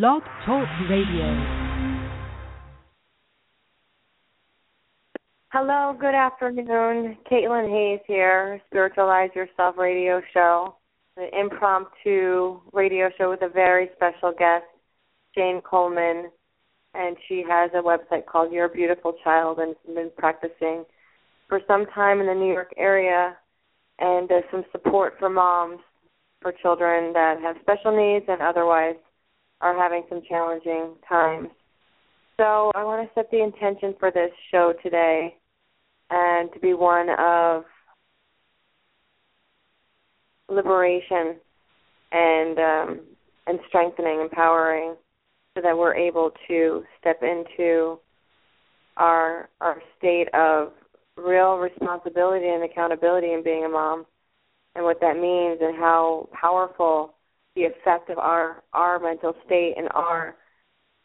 Blog Talk Radio. Hello, good afternoon. Caitlin Hayes here, Spiritualize Yourself radio show, an impromptu radio show with a very special guest, Shane Kulman, and she has a website called Your Beautiful Child and has been practicing for some time in the New York area and uh, some support for moms for children that have special needs and otherwise are having some challenging times. So I want to set the intention for this show today and to be one of liberation and um, and strengthening, empowering, so that we're able to step into our our state of real responsibility and accountability in being a mom and what that means and how powerful the effect of our our mental state and our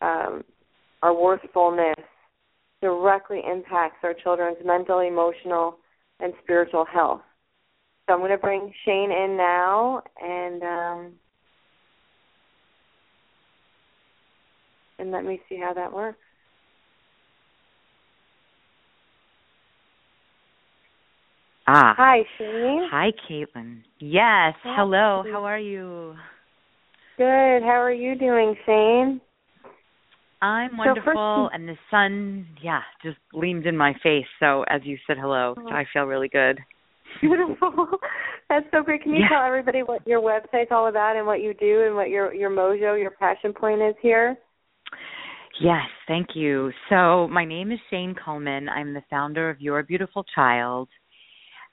um, our worthfulness directly impacts our children's mental, emotional, and spiritual health. So I'm going to bring Shane in now, and um, and let me see how that works. Ah. Hi, Shane. Hi, Caitlin. Yes. Hi. Hello. How are you? Good. How are you doing, Shane? I'm wonderful, so and the sun, yeah, just gleamed in my face. So as you said hello, oh. I feel really good. Beautiful. That's so great. Can you yeah. tell everybody what your website's all about and what you do and what your your mojo, your passion point is here? Yes, thank you. So my name is Shane Kulman. I'm the founder of Your Beautiful Child,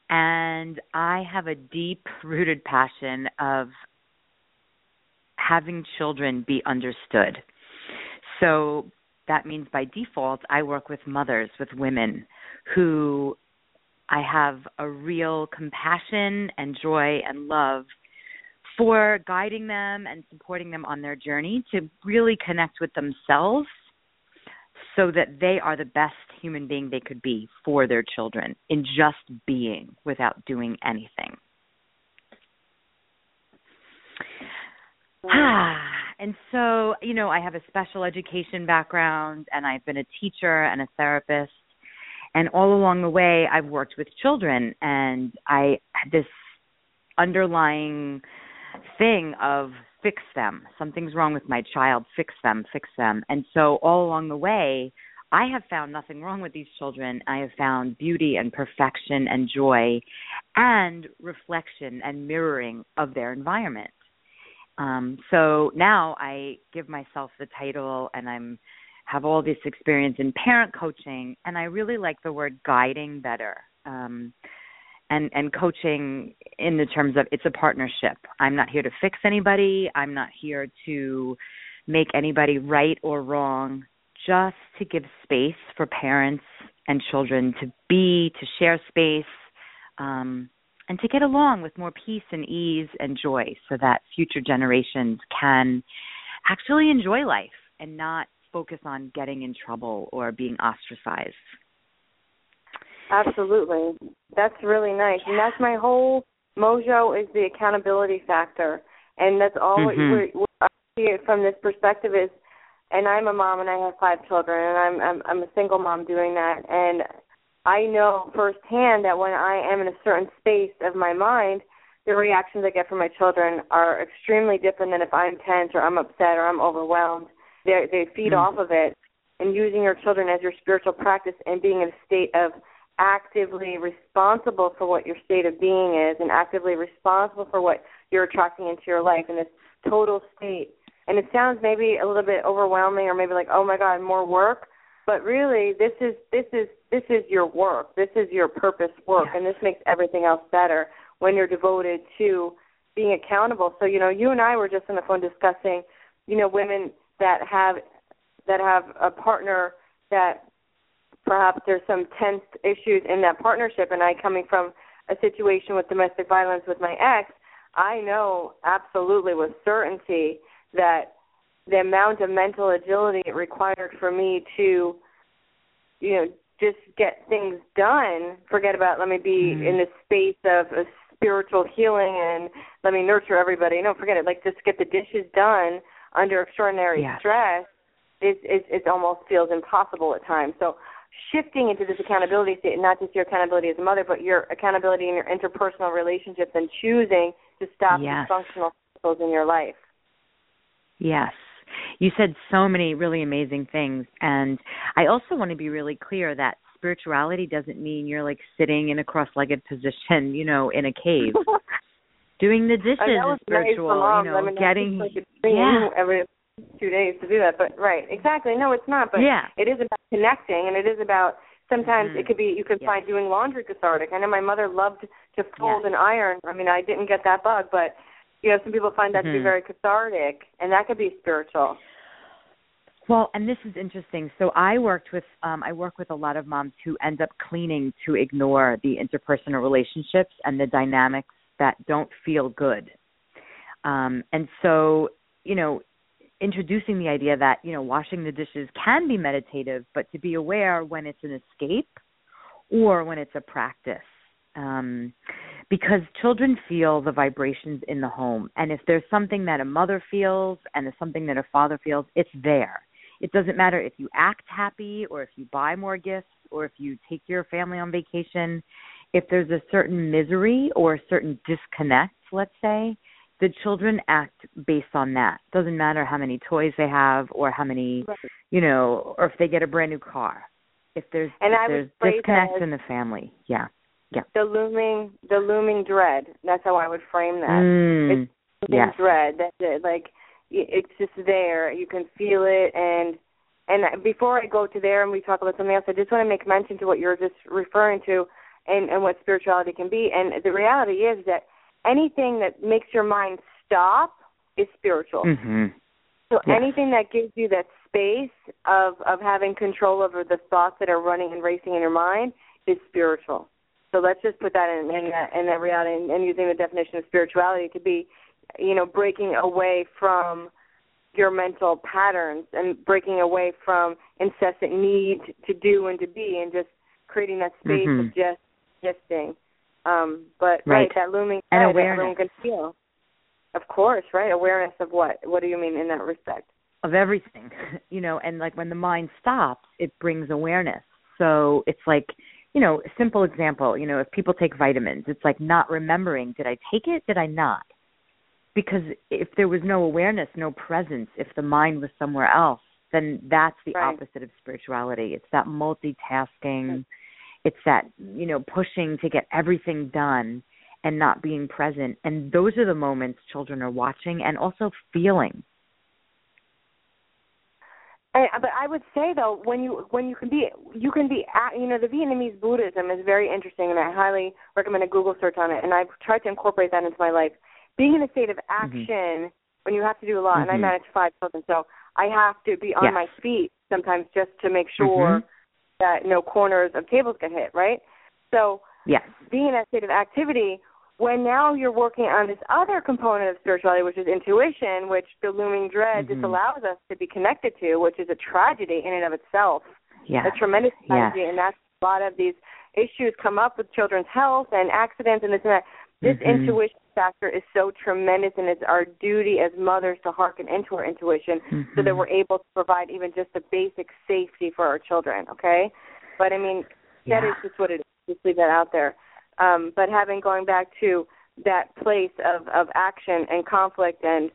and I have a deep rooted passion of having children be understood. So that means by default, I work with mothers, with women who I have a real compassion and joy and love for guiding them and supporting them on their journey to really connect with themselves so that they are the best human being they could be for their children in just being without doing anything. Ah, and so, you know, I have a special education background and I've been a teacher and a therapist. And all along the way, I've worked with children and I had this underlying thing of fix them. Something's wrong with my child, fix them, fix them. And so, all along the way, I have found nothing wrong with these children. I have found beauty and perfection and joy and reflection and mirroring of their environment. Um, so now I give myself the title and I'm have all this experience in parent coaching and I really like the word guiding better. Um, and and coaching in the terms of it's a partnership. I'm not here to fix anybody. I'm not here to make anybody right or wrong. Just to give space for parents and children to be, to share space, um, and to get along with more peace and ease and joy so that future generations can actually enjoy life and not focus on getting in trouble or being ostracized. Absolutely. That's really nice. And that's my whole mojo is the accountability factor. And that's all mm-hmm. what, I see it from this perspective is and I'm a mom and I have five children and I'm I'm I'm a single mom doing that and I know firsthand that when I am in a certain space of my mind, the reactions I get from my children are extremely different than if I'm tense or I'm upset or I'm overwhelmed. They they feed mm-hmm. off of it. And using your children as your spiritual practice and being in a state of actively responsible for what your state of being is and actively responsible for what you're attracting into your life in this total state. And it sounds maybe a little bit overwhelming or maybe like, oh my God, more work but really this is this is this is your work. This is your purpose work and this makes everything else better when you're devoted to being accountable. So you know you and i were just on the phone discussing you know women that have that have a partner that perhaps there's some tense issues in that partnership and i coming from a situation with domestic violence with my ex i know absolutely with certainty that the amount of mental agility it required for me to, you know, just get things done. Forget about let me be mm-hmm. in this space of a spiritual healing and let me nurture everybody. No, forget it. Like just get the dishes done. under extraordinary yes. stress, it, it it almost feels impossible at times. So shifting into this accountability state, not just your accountability as a mother, but your accountability in your interpersonal relationships and choosing to stop yes. dysfunctional cycles in your life. Yes. You said so many really amazing things. And I also want to be really clear that spirituality doesn't mean you're like sitting in a cross legged position, you know, in a cave. Doing the dishes is spiritual, nice you know, I mean, getting like yeah. every two days to do that. But right, exactly. No, it's not. But yeah. it is about connecting, and it is about sometimes mm-hmm. it could be you could yes. find doing laundry cathartic. I know my mother loved to fold yes. and iron. I mean, I didn't get that bug, but you know, some people find that mm-hmm. to be very cathartic, and that could be spiritual. Well, and this is interesting. So I worked with um I work with a lot of moms who end up cleaning to ignore the interpersonal relationships and the dynamics that don't feel good. Um and so, you know, introducing the idea that, you know, washing the dishes can be meditative, but to be aware when it's an escape or when it's a practice. Um because children feel the vibrations in the home and if there's something that a mother feels and there's something that a father feels, it's there it doesn't matter if you act happy or if you buy more gifts or if you take your family on vacation. If there's a certain misery or a certain disconnect, let's say, the children act based on that. Doesn't matter how many toys they have or how many, right. you know, or if they get a brand new car. If there's and if there's disconnect in the family, yeah, yeah. The looming, the looming dread. That's how I would frame that. Mm, it's looming yes. dread. That's it. Like it's just there. You can feel it, and and before I go to there and we talk about something else, I just want to make mention to what you're just referring to, and and what spirituality can be. And the reality is that anything that makes your mind stop is spiritual. Mm-hmm. So yes. anything that gives you that space of of having control over the thoughts that are running and racing in your mind is spiritual. So let's just put that in in that, in that reality and, and using the definition of spirituality to be, you know, breaking away from your mental patterns and breaking away from incessant need to do and to be and just creating that space mm-hmm. of just shifting. Um, but right. right, that looming and that awareness. everyone can feel. Of course, right? Awareness of what? What do you mean in that respect? Of everything. You know, and like when the mind stops, it brings awareness. So it's like, you know, a simple example, you know, if people take vitamins, it's like not remembering, did I take it? Did I not? because if there was no awareness, no presence, if the mind was somewhere else, then that's the right. opposite of spirituality. It's that multitasking, mm-hmm. it's that, you know, pushing to get everything done and not being present. And those are the moments children are watching and also feeling. And, but I would say though, when you when you can be you can be at, you know the Vietnamese Buddhism is very interesting, and I highly recommend a Google search on it. And I've tried to incorporate that into my life being in a state of Mm-hmm. action mm-hmm. when you have to do a lot, mm-hmm. and I manage five children, so I have to be on yes. my feet sometimes just to make sure mm-hmm. that no corners of tables get hit, right? So yes. being in that state of activity, when now you're working on this other component of spirituality, which is intuition, which the looming dread mm-hmm. disallows us to be connected to, which is a tragedy in and of itself, yes. a tremendous tragedy, yes. and that's a lot of these issues come up with children's health and accidents and this and that. This mm-hmm. intuition factor is so tremendous, and it's our duty as mothers to hearken into our intuition mm-hmm. so that we're able to provide even just the basic safety for our children. Okay, but I mean yeah. that is just what it is. Just leave that out there. Um, but having going back to that place of of action and conflict and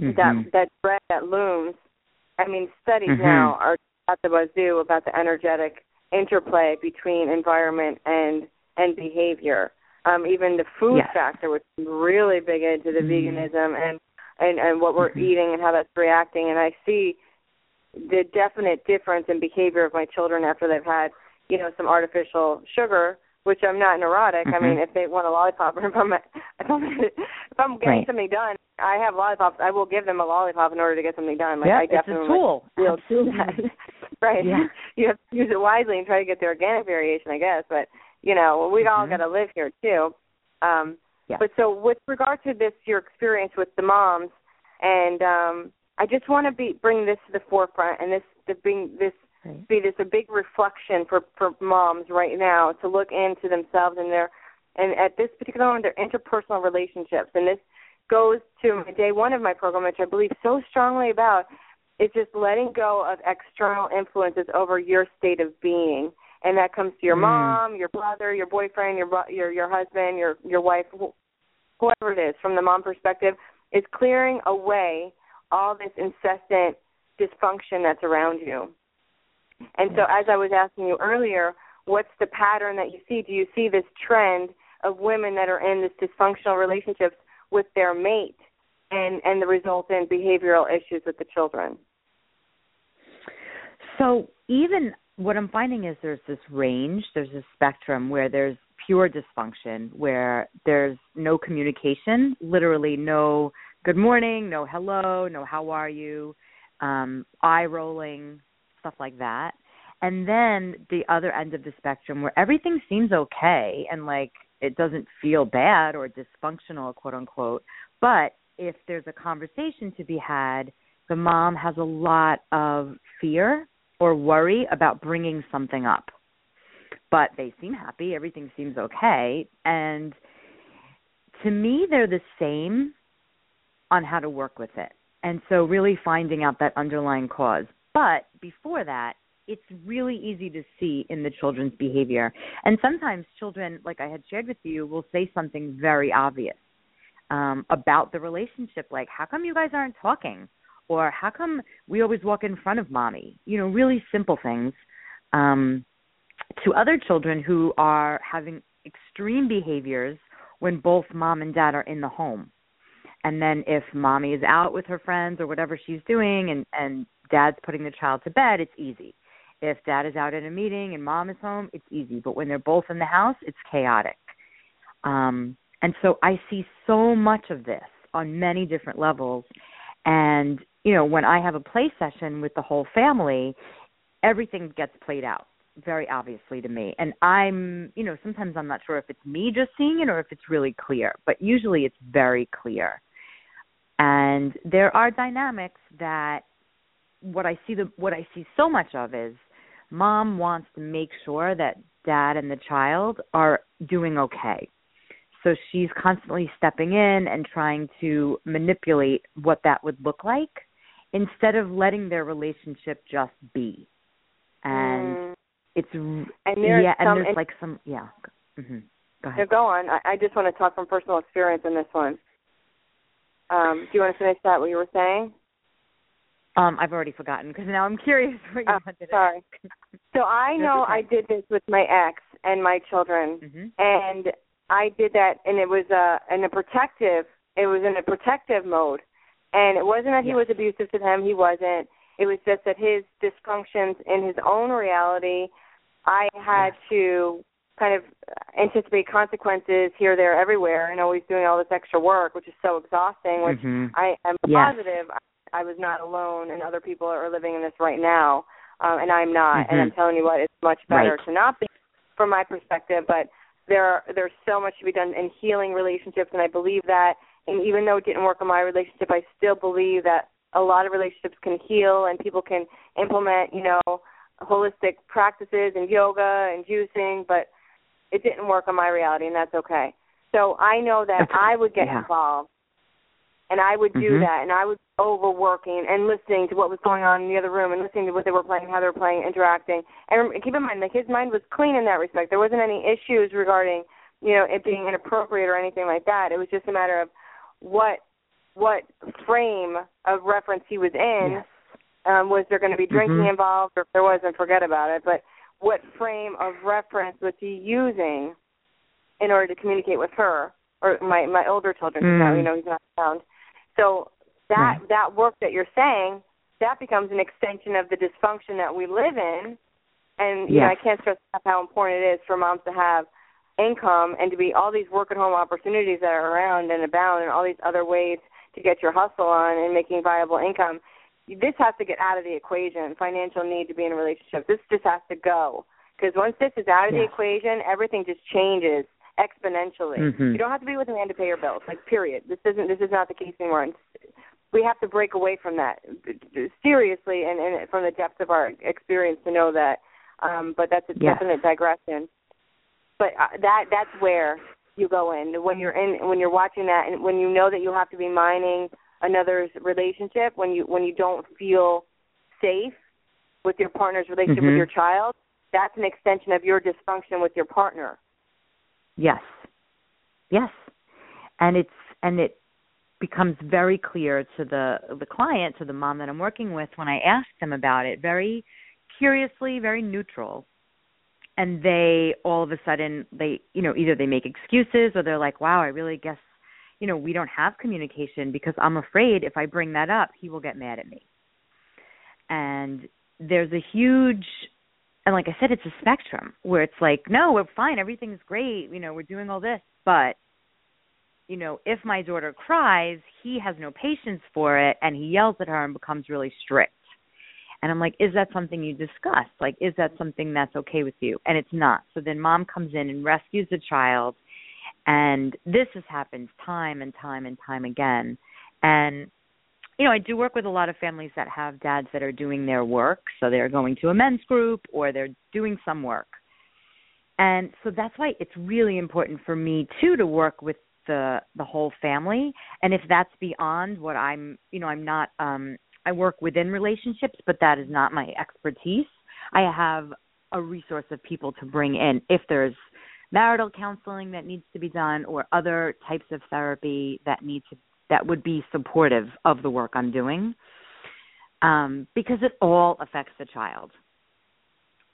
mm-hmm. that that dread that looms. I mean, studies mm-hmm. now are at the wazoo about the energetic interplay between environment and and behavior um, even the food yes. factor, which is really big into the mm. veganism and and and what we're mm-hmm. eating and how that's reacting. And I see the definite difference in behavior of my children after they've had you know some artificial sugar. Which I'm not neurotic. Mm-hmm. I mean, if they want a lollipop, or if I'm if I'm if I'm getting right. something done, I have lollipops. I will give them a lollipop in order to get something done. Like yeah, I definitely it's a tool. will do that. right. Yeah. You have to use it wisely and try to get the organic variation, I guess. But you know, we mm-hmm. all got to live here too. Um, yeah. But so, with regard to this, your experience with the moms, and um, I just want to be bring this to the forefront, and this to bring this right. be this a big reflection for for moms right now to look into themselves and their and at this particular moment their interpersonal relationships, and this goes to my day one of my program, which I believe so strongly about, is just letting go of external influences over your state of being, and that comes to your Mm. mom, your brother, your boyfriend, your your your husband, your your wife, whoever it is. From the mom perspective, is clearing away all this incessant dysfunction that's around you. And so, as I was asking you earlier, what's the pattern that you see? Do you see this trend of women that are in this dysfunctional relationships with their mate, and and the resultant behavioral issues with the children? So even what I'm finding is there's this range, there's a spectrum where there's pure dysfunction, where there's no communication, literally no good morning, no hello, no how are you, um, eye rolling, stuff like that. And then the other end of the spectrum where everything seems okay and like it doesn't feel bad or dysfunctional, quote unquote. But if there's a conversation to be had, the mom has a lot of fear or worry about bringing something up. But they seem happy, everything seems okay. And to me, they're the same on how to work with it. And so, really finding out that underlying cause. But before that, it's really easy to see in the children's behavior. And sometimes children, like I had shared with you, will say something very obvious um, about the relationship, like, how come you guys aren't talking? Or how come we always walk in front of mommy? You know, really simple things. Um, to other children who are having extreme behaviors when both mom and dad are in the home. And then if mommy is out with her friends or whatever she's doing and and dad's putting the child to bed, it's easy. If dad is out at a meeting and mom is home, it's easy. But when they're both in the house, it's chaotic. Um and so I see so much of this on many different levels. And, you know, when I have a play session with the whole family, everything gets played out very obviously to me. And I'm, you know, sometimes I'm not sure if it's me just seeing it or if it's really clear, but usually it's very clear. And there are dynamics that what I see the what I see so much of is mom wants to make sure that dad and the child are doing okay. So she's constantly stepping in and trying to manipulate what that would look like instead of letting their relationship just be. And Mm. it's and there's yeah, some and there's like some yeah. hmm Go ahead. go on. I, I just want to talk from personal experience in this one. Um, do you want to finish that? What you were saying? Um, I've already forgotten because now I'm curious what you Oh, wanted sorry. So I know okay. I did this with my ex and my children, hmm and I did that, and it was uh, in a protective. It was in a protective mode, and it wasn't that he was abusive to them. He wasn't. It was just that his dysfunctions in his own reality, I had to kind of anticipate consequences here, there, everywhere, and always doing all this extra work, which is so exhausting. Which Mhm. I am Yes. positive I, I was not alone, and other people are living in this right now, um, and I'm not. And I'm telling you what, it's much better Right. to not be, from my perspective. But there, are, there's so much to be done in healing relationships, and I believe that. And even though it didn't work in my relationship, I still believe that a lot of relationships can heal, and people can implement, you know, holistic practices and yoga and juicing. But it didn't work on my reality, and that's okay. So I know that I would get yeah. involved and I would do Mhm. that, and I was overworking and listening to what was going on in the other room, and listening to what they were playing, how they were playing, interacting. And keep in mind, like his mind was clean in that respect. There wasn't any issues regarding, you know, it being inappropriate or anything like that. It was just a matter of what what frame of reference he was in. Yes. Um, was there going to be drinking Mhm. involved, or if there wasn't, forget about it. But what frame of reference was he using in order to communicate with her or my my older children? Mm. Now you know he's not around. So that that work that you're saying that becomes an extension of the dysfunction that we live in. And you know I can't stress enough how important it is for moms to have income and to be all these work at home opportunities that are around and abound and all these other ways to get your hustle on and making viable income. This has to get out of the equation. Financial need to be in a relationship. This just has to go because once this is out of the equation, everything just changes exponentially. Mhm. You don't have to be with a man to pay your bills. Like period. This isn't. This is not the case anymore. And we have to break away from that seriously and, and from the depths of our experience to know that. Um, but that's a definite digression. But uh, that that's where you go in when you're in when you're watching that and when you know that you have to be mining another's relationship when you when you don't feel safe with your partner's relationship Mhm. with your child that's an extension of your dysfunction with your partner Yes. Yes. And it's and it becomes very clear to the the client, to the mom that I'm working with when I ask them about it, very curiously, very neutral. And they all of a sudden they you know, either they make excuses or they're like, Wow, I really guess you know, we don't have communication because I'm afraid if I bring that up, he will get mad at me. And there's a huge and like I said, it's a spectrum where it's like, no, we're fine, everything's great, you know, we're doing all this, but you know, if my daughter cries, he has no patience for it and he yells at her and becomes really strict. And I'm like, is that something you discuss? Like, is that something that's okay with you? And it's not. So then mom comes in and rescues the child. And this has happened time and time and time again. And you know, I do work with a lot of families that have dads that are doing their work. So they're going to a men's group or they're doing some work. And so that's why it's really important for me too to work with the the whole family. And if that's beyond what I'm, you know, I'm not um I work within relationships, but that is not my expertise. I have a resource of people to bring in if there's marital counseling that needs to be done or other types of therapy that need to that would be supportive of the work I'm doing. Um, because it all affects the child.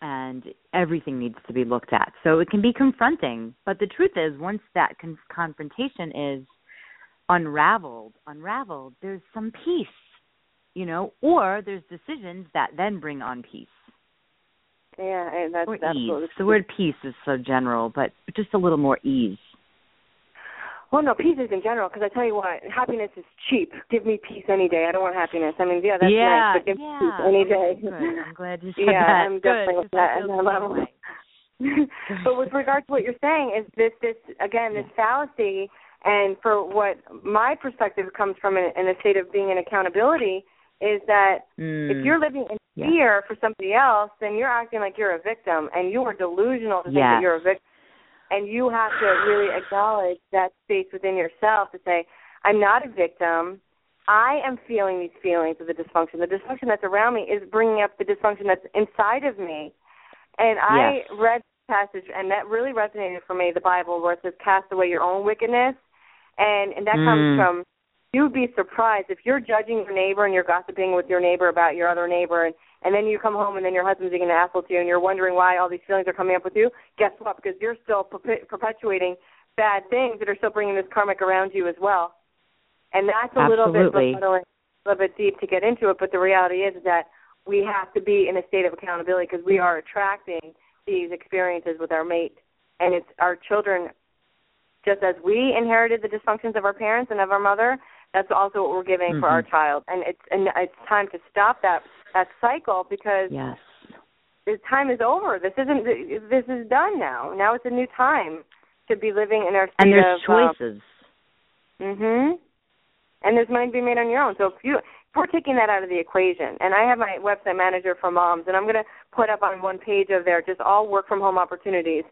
And everything needs to be looked at. So it can be confronting, but the truth is once that con- confrontation is unraveled, unraveled, there's some peace, you know, or there's decisions that then bring on peace. yeah and that's Or absolutely ease. The word peace is so general, but just a little more ease. Well, no, peace is in general because I tell you what, happiness is cheap. Give me peace any day. I don't want happiness. I mean, yeah, that's yeah, nice, but give me peace any day. Good. I'm glad you said yeah, that. I'm good. definitely with that I feel on that same level. way. but with regard to what you're saying is this this again this fallacy and for what my perspective comes from in, in a state of being in accountability is that Mm. if you're living in Yeah. fear for somebody else then you're acting like you're a victim and you are delusional to think that you're a victim and you have to really acknowledge that space within yourself to say i'm not a victim i am feeling these feelings of the dysfunction the dysfunction that's around me is bringing up the dysfunction that's inside of me and i Yes. read this passage and that really resonated for me the bible where it says cast away your own wickedness and and that comes Mm. from you'd be surprised if you're judging your neighbor and you're gossiping with your neighbor about your other neighbor and and then you come home and then your husband's eating an apple to you and you're wondering why all these feelings are coming up with you guess what? Because you're still perpetuating bad things that are still bringing this karmic around you as well. And that's a little bit befuddling, a little bit deep to get into it but the reality is that we have to be in a state of accountability because we are attracting these experiences with our mate. And it's our children just as we inherited the dysfunctions of our parents and of our mother that's also what we're giving for Mhm. our child and it's and it's time to stop that that cycle because Yes. the time is over this isn't this is done now now it's a new time to be living in our state And there's of um, choices. Mhm. And there's money to be made on your own. So if you if we're taking that out of the equation, and I have my website manager for moms, and I'm going to put up on one page of there just all work from home opportunities.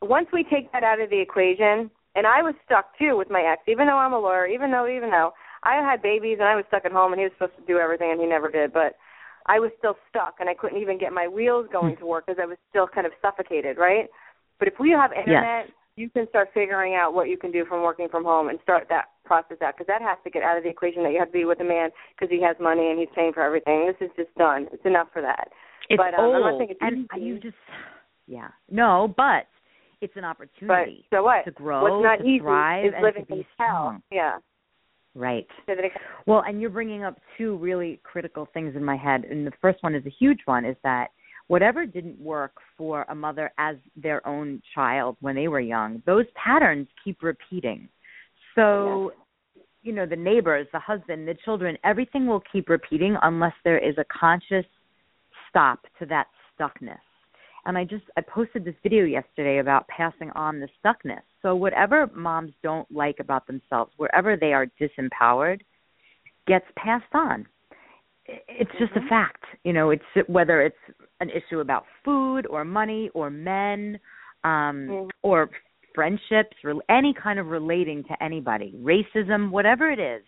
Once we take that out of the equation, and I was stuck too with my ex, even though I'm a lawyer, even though even though I had babies and I was stuck at home, and he was supposed to do everything, and he never did, but I was still stuck, and I couldn't even get my wheels going to work because I was still kind of suffocated, right? But if we have internet, you can start figuring out what you can do from working from home and start that process out because that has to get out of the equation that you have to be with a man because he has money and he's paying for everything. This is just done. It's enough for that. It's but um, old. I'm not saying it's and easy. you just yeah. No, but it's an But opportunity so what? to grow, What's not to easy thrive, is and living to be strong. Yeah. Right. So that it, Well, and you're bringing up two really critical things in my head. And the first one is a huge one is that whatever didn't work for a mother as their own child when they were young, those patterns keep repeating. So, you know, the neighbors, the husband, the children, everything will keep repeating unless there is a conscious stop to that stuckness. And I just I posted this video yesterday about passing on the stuckness. So whatever moms don't like about themselves, wherever they are disempowered, gets passed on. It's just a fact. You know, it's whether it's an issue about food or money or men um Mhm. or friendships, any kind of relating to anybody, racism, whatever it is,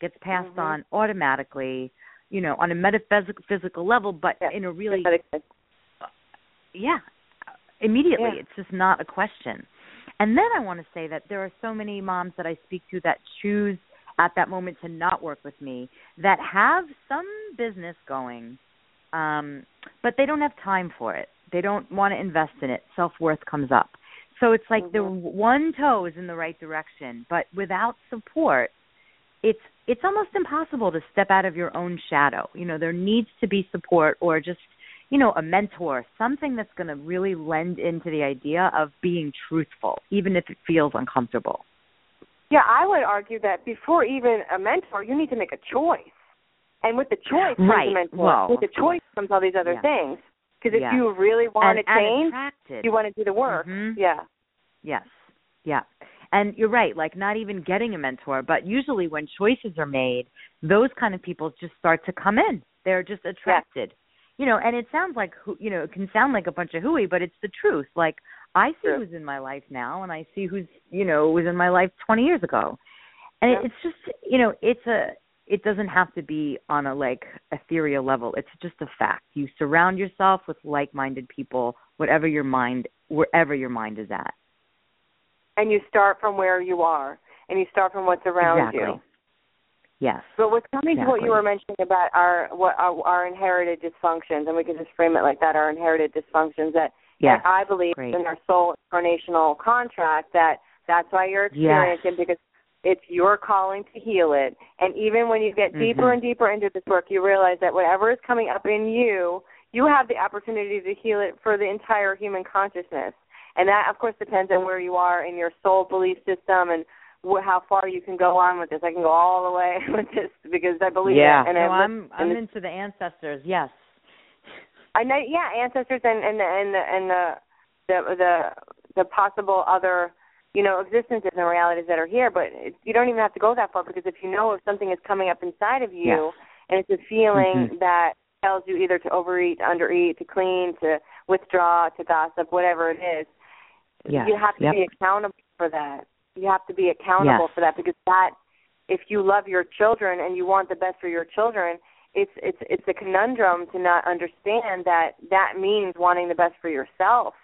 gets passed Mhm. on automatically, you know, on a metaphysical physical level, but Yeah. in a really yeah, immediately. Yeah. It's just not a question. And then I want to say that there are so many moms that I speak to that choose at that moment to not work with me that have some business going, um, but they don't have time for it. They don't want to invest in it. Self worth comes up. So it's like the Mhm. one toe is in the right direction, but without support, it's it's almost impossible to step out of your own shadow. You know, there needs to be support or just you know, a mentor, something that's going to really lend into the idea of being truthful, even if it feels uncomfortable. Yeah, I would argue that before even a mentor, you need to make a choice. And with the choice comes Right. a mentor. Well, with the choice comes all these other yeah. things. Because if Yeah. you really want and, to change, attracted. you want to do the work. Mhm. Yeah. Yes. Yeah. And you're right, like not even getting a mentor, but usually when choices are made, those kind of people just start to come in. They're just attracted. You know, and it sounds like who- you know, it can sound like a bunch of hooey, but it's the truth. Like I see who's in my life now and I see who's, you know, was in my life 20 years ago. And Yeah. it's just, you know, it's a it doesn't have to be on a like ethereal level. It's just a fact. You surround yourself with like-minded people, whatever your mind wherever your mind is at. And you start from where you are, and you start from what's around exactly. you. Yes. But what's coming to what you were mentioning about our what our, our inherited dysfunctions, and we can just frame it like that: our inherited dysfunctions. That, Yes. that I believe Great. in our soul incarnational contract that that's why you're Yes. experiencing because it's your calling to heal it. And even when you get deeper Mhm. and deeper into this work, you realize that whatever is coming up in you, you have the opportunity to heal it for the entire human consciousness. And that, of course, depends on where you are in your soul belief system and how far you can go on with this. I can go all the way with this because I believe yeah. it. And no, I I'm I'm and into the ancestors. Yes. I know, yeah, ancestors and and the and the and the the the, the possible other you know existences and realities that are here. But it, you don't even have to go that far because if you know if something is coming up inside of you Yes. and it's a feeling Mhm. that tells you either to overeat, to undereat, to clean, to withdraw, to gossip, whatever it is, Yes. you have to Yep. be accountable for that. You have to be accountable Yes. for that because that if you love your children and you want the best for your children, it's it's it's a conundrum to not understand that that means wanting the best for yourself.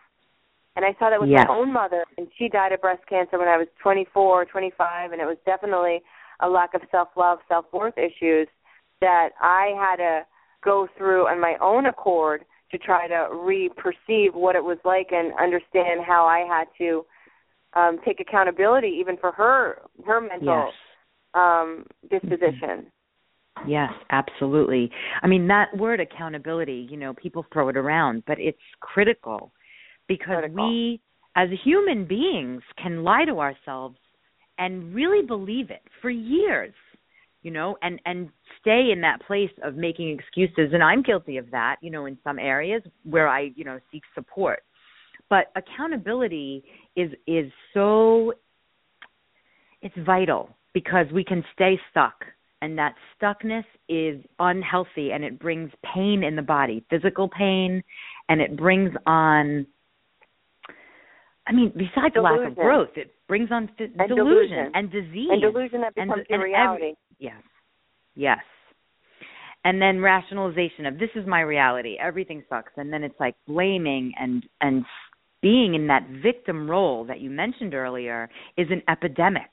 And I saw that with Yes. my own mother and she died of breast cancer when I was 24, 25 and it was definitely a lack of self-love, self-worth issues that I had to go through on my own accord to try to re-perceive what it was like and understand how I had to um take accountability even for her her mental Yes. um disposition. Yes, absolutely. I mean that word accountability, you know, people throw it around, but it's critical because Critical. we as human beings can lie to ourselves and really believe it for years. You know, and and stay in that place of making excuses and I'm guilty of that, you know, in some areas where I, you know, seek support. But accountability is is so it's vital because we can stay stuck and that stuckness is unhealthy and it brings pain in the body physical pain and it brings on i mean besides the lack of growth it brings on And delusion, delusion. and disease And delusion that and- becomes and your every- reality. yes yes and then rationalization of this is my reality everything sucks and then it's like blaming and and being in that victim role that you mentioned earlier is an epidemic.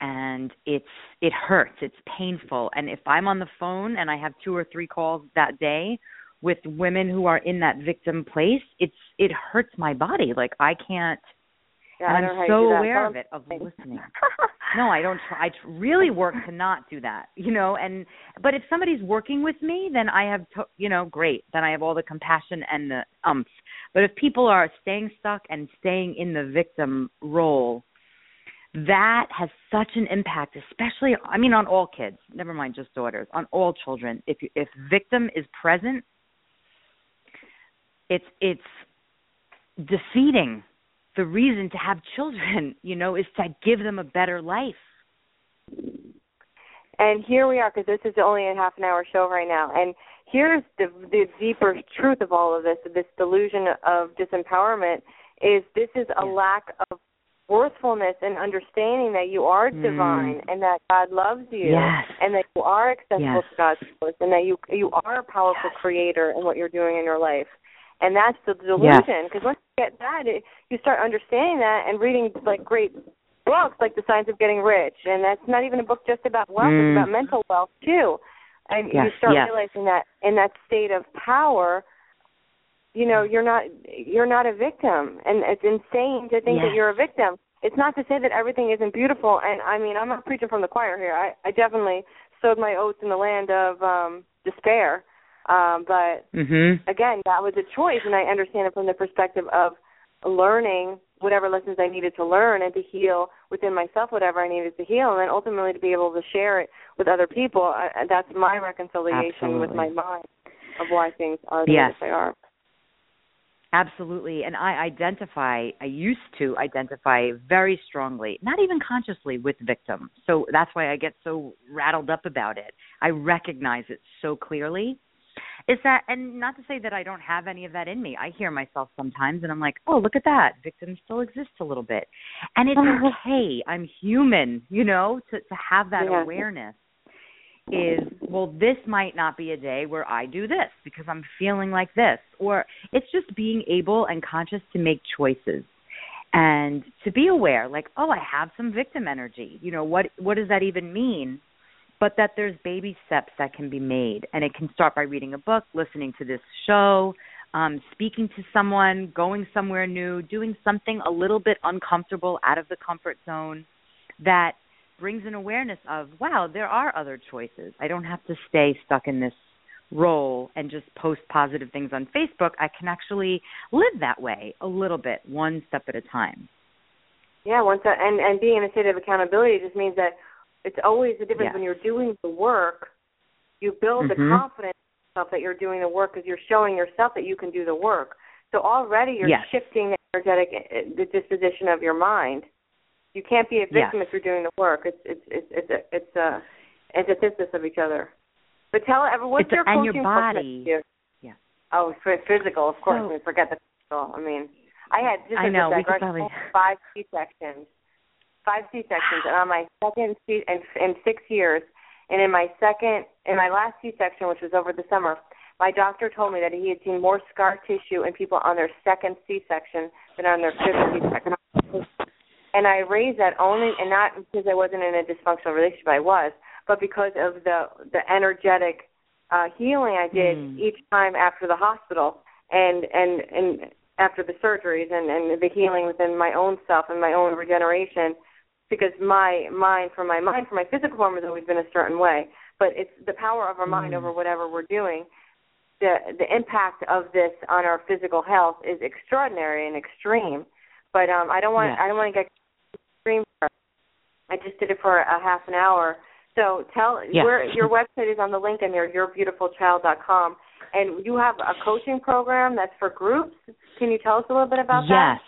And it's it hurts. It's painful. And if i'm on the phone and i have two or three calls that day with women who are in that victim place it's it hurts my body. Like i can't Yeah, I and know i'm so aware of it of listening no i don't try i really work to not do that you know and but if somebody's working with me then i have to, you know great then i have all the compassion and the umph. But if people are staying stuck and staying in the victim role that has such an impact especially i mean on all kids never mind just daughters on all children. If if victim is present it's it's defeating the reason to have children you know is to give them a better life And here we are, because this is only a half an hour show right now. And here's the the deeper truth of all of this, this delusion of disempowerment, is this is a Yeah. lack of worthfulness and understanding that you are Mm. divine and that God loves you Yes. and that you are accessible Yes. to God's voice and that you you are a powerful Yes. creator in what you're doing in your life. And that's the delusion because once get that, it, you start understanding that and reading like great books like The Science of Getting Rich, and that's not even a book just about wealth; Mm. it's about mental wealth too. And you start yes. realizing that in that state of power, you know, you're not you're not a victim, and it's insane to think that you're a victim. It's not to say that everything isn't beautiful, and I mean, I'm not preaching from the choir here. I, I definitely sowed my oats in the land of um despair, um, but Mhm. again, that was a choice, and I understand it from the perspective of learning whatever lessons I needed to learn and to heal within myself whatever I needed to heal, and then ultimately to be able to share it with other people. I, that's my reconciliation with my mind of why things are the Yes. way they are. Absolutely. And I identify, I used to identify very strongly, not even consciously, with victim. So that's why I get so rattled up about it. I recognize it so clearly. Is that, and not to say that I don't have any of that in me. I hear myself sometimes and I'm like, oh, look at that. Victim still exists a little bit. And it's uh-huh. okay. I'm human, you know, to, to have that Yeah. awareness is well this might not be a day where I do this because I'm feeling like this or it's just being able and conscious to make choices and to be aware like oh I have some victim energy you know what what does that even mean but that there's baby steps that can be made. And it can start by reading a book listening to this show um speaking to someone going somewhere new doing something a little bit uncomfortable out of the comfort zone that brings an awareness of wow there are other choices. I don't have to stay stuck in this role and just post positive things on facebook. I can actually live that way a little bit one step at a time. Yeah, once and and being in a state of accountability just means that it's always the difference Yes. when you're doing the work. You build the Mhm. confidence in yourself that you're doing the work because you're showing yourself that you can do the work. So already you're Yes. shifting the energetic uh, the disposition of your mind. You can't be a victim Yes. if you're doing the work. It's it's it's it's a it's a antithesis of each other. But tell everyone what's It's a- your and coaching your program body. you? Yeah. Oh, for physical, of course. So- mean, forget the physical. I mean, I had just I know, a we could probably- five C sections, five C sections, and on my second C in in six years, and in my second in my last C section, which was over the summer, my doctor told me that he had seen more scar tissue in people on their second C section than on their fifth C section. And I raised that only, and not because I wasn't in a dysfunctional relationship, I was, but because of the the energetic uh healing I did Mm. each time after the hospital and and and after the surgeries and and the healing within my own self and my own regeneration because my mind for my mind for my physical form has always been a certain way but it's the power of our mind Mm. over whatever we're doing the the impact of this on our physical health is extraordinary and extreme but um I don't want Yes. I don't want to get extreme I just did it for a half an hour so tell Yes. where your website is on the link in there, yourbeautifulchild.com, and you have a coaching program that's for groups. Can you tell us a little bit about that? yes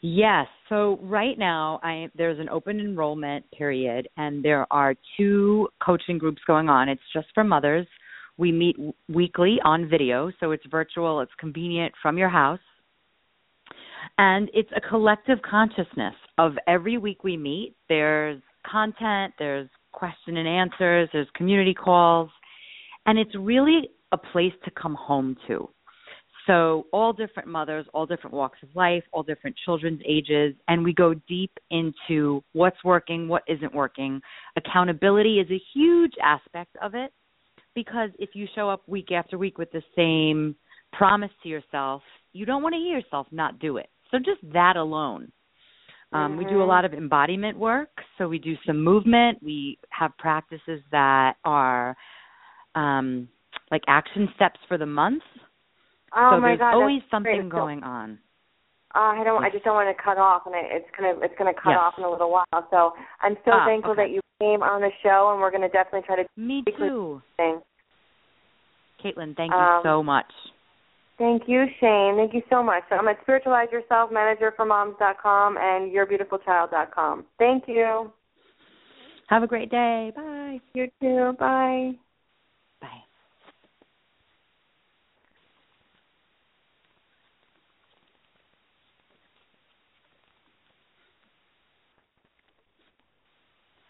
yes. So right now i there's an open enrollment period and there are two coaching groups going on. It's just for mothers. We meet w- weekly on video so it's virtual it's convenient from your house. And it's a collective consciousness of every week we meet there's content there's question and answers there's community calls and it's really a place to come home to so all different mothers, all different walks of life, all different children's ages, and we go deep into what's working, what isn't working. Accountability is a huge aspect of it because if you show up week after week with the same promise to yourself, you don't want to hear yourself not do it. So just that alone. Um, We do a Mhm. lot of embodiment work, so we do some movement. We have practices that are um, like action steps for the month. Oh so my there's God, always something. Going on. uh, I don't. I just don't want to cut off, and I, it's gonna it's gonna cut Yes. off in a little while. So I'm so Ah, thankful okay. that you came on the show, and we're gonna definitely try to Me too. thing. Caitlin, thank Um, you so much. Thank you, Shane. Thank you so much. So I'm at Spiritualize Yourself Manager for Moms.com and YourBeautifulChild.com. Thank you. Have a great day. Bye. You too. Bye.